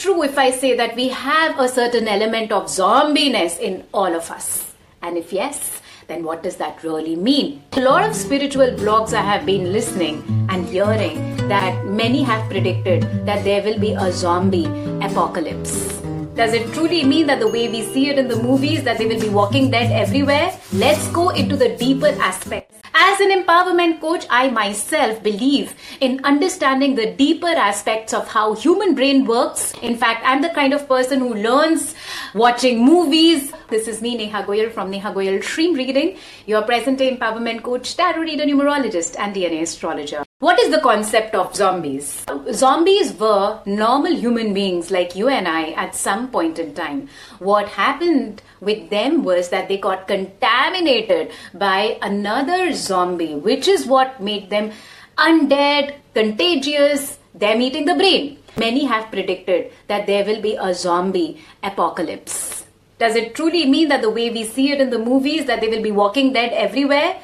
true if I say that we have a certain element of zombiness in all of us? And if yes, then what does that really mean? A lot of spiritual blogs I have been listening and hearing that many have predicted that there will be a zombie apocalypse. Does it truly mean that the way we see it in the movies that they will be walking dead everywhere? Let's go into the deeper aspects. As an empowerment coach, I myself believe in understanding the deeper aspects of how human brain works. In fact, I'm the kind of person who learns watching movies. This is me, Neha Goyal from Neha Goyal Dream Reading, your present-day empowerment coach, tarot reader, numerologist, and DNA astrologer. What is the concept of zombies? Zombies were normal human beings like you and I at some point in time. What happened with them was that they got contaminated by another zombie, which is what made them undead, contagious, them eating the brain. Many have predicted that there will be a zombie apocalypse. Does it truly mean that the way we see it in the movies that they will be walking dead everywhere?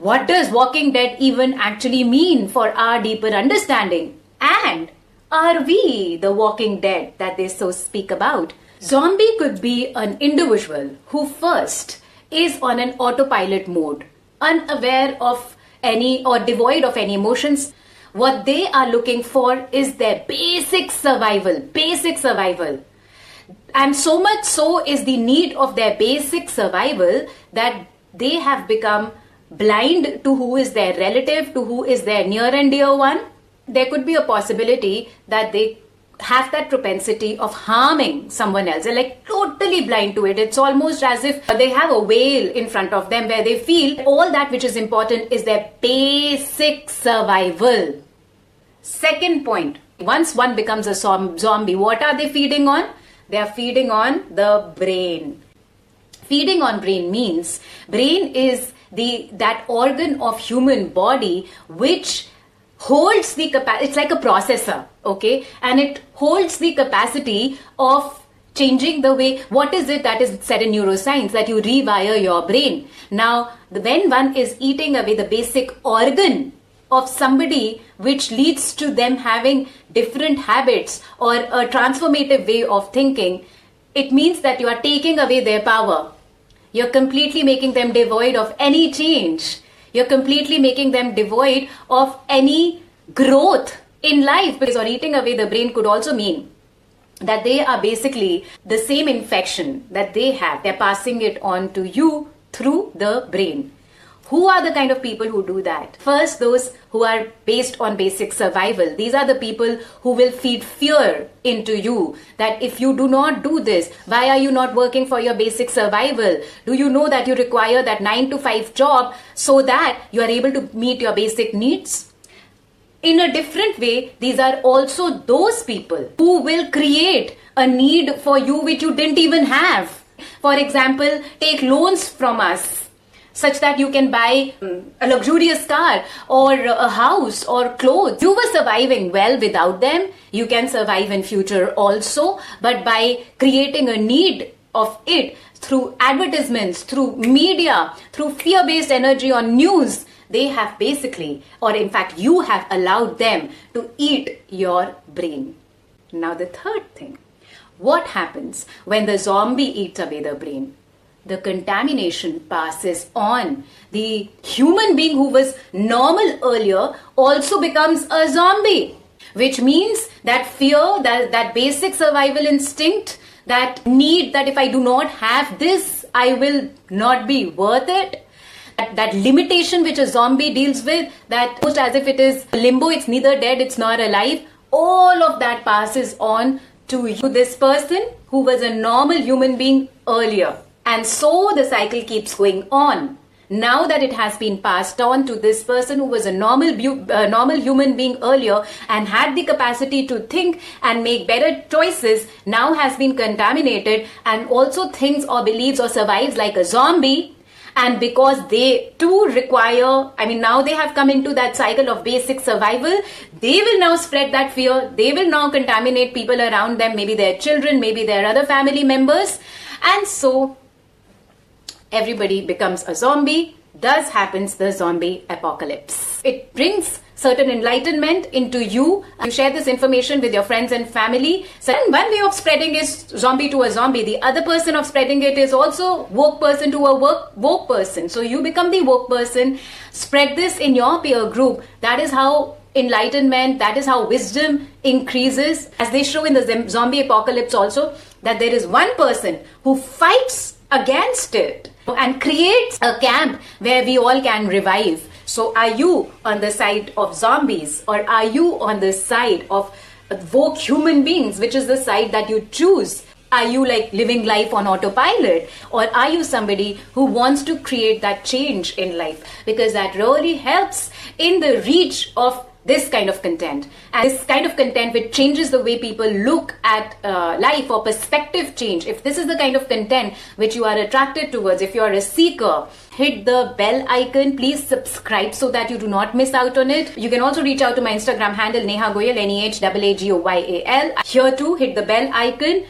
What does Walking Dead even actually mean for our deeper understanding? And are we the Walking Dead that they so speak about? Zombie could be an individual who first is on an autopilot mode, unaware of any or devoid of any emotions. What they are looking for is their basic survival, basic survival. And so much so is the need of their basic survival that they have become blind to who is their relative, to who is their near and dear one, there could be a possibility that they have that propensity of harming someone else. They're like totally blind to it. It's almost as if they have a veil in front of them where they feel all that which is important is their basic survival. Second point once one becomes a zombie, what are they feeding on? They are feeding on the brain. Feeding on brain means brain is the that organ of human body which holds the capacity it's like a processor okay? And it holds the capacity of changing the way what is it that is said in neuroscience that you rewire your brain? Now when one is eating away the basic organ of somebody which leads to them having different habits or a transformative way of thinking it means that you are taking away their power you're completely making them devoid of any change. You're completely making them devoid of any growth in life because or eating away the brain could also mean that they are basically the same infection that they have. They're passing it on to you through the brain. Who are the kind of people who do that? First, those who are based on basic survival. These are the people who will feed fear into you that if you do not do this, why are you not working for your basic survival? Do you know that you require that 9 to 5 job so that you are able to meet your basic needs? In a different way, these are also those people who will create a need for you which you didn't even have. For example, take loans from us such that you can buy um, a luxurious car or a house or clothes. You were surviving well without them. You can survive in future also, but by creating a need of it through advertisements, through media, through fear-based energy on news, they have basically, or in fact, you have allowed them to eat your brain. Now, the third thing what happens when the zombie eats away the brain? The contamination passes on. The human being who was normal earlier also becomes a zombie, which means that fear, that, that basic survival instinct, that need that if I do not have this, I will not be worth it. That, limitation which a zombie deals with, that almost as if it is limbo, it's neither dead, it's not alive, all of that passes on to you, this person who was a normal human being earlier. And so the cycle keeps going on. Now that it has been passed on to this person who was a normal, uh, normal human being earlier and had the capacity to think and make better choices, now has been contaminated and also thinks or believes or survives like a zombie. And because they too require i mean now they have come into that cycle of basic survival they will now spread that fear. They will now contaminate people around them maybe their children maybe their other family members. And so everybody becomes a zombie, thus happens the zombie apocalypse. It brings certain enlightenment into you. You share this information with your friends and family. So one way of spreading is zombie to a zombie. The other person of spreading it is also woke person to a woke, woke person. So you become the woke person. Spread this in your peer group. That is how enlightenment, that is how wisdom increases. As they show in the zombie apocalypse also, that there is one person who fights against it and creates a camp where we all can revive. So, are you on the side of zombies or are you on the side of woke human beings, which is the side that you choose? Are you like living life on autopilot? Or are you somebody who wants to create that change in life? Because that really helps in the reach of this kind of content. And this kind of content which changes the way people look at uh, life or perspective change. If this is the kind of content which you are attracted towards if you are a seeker hit the bell icon. Please subscribe so that you do not miss out on it. You can also reach out to my instagram handle neha goyal n-e-h-a-g-o-y-a-l here too hit the bell icon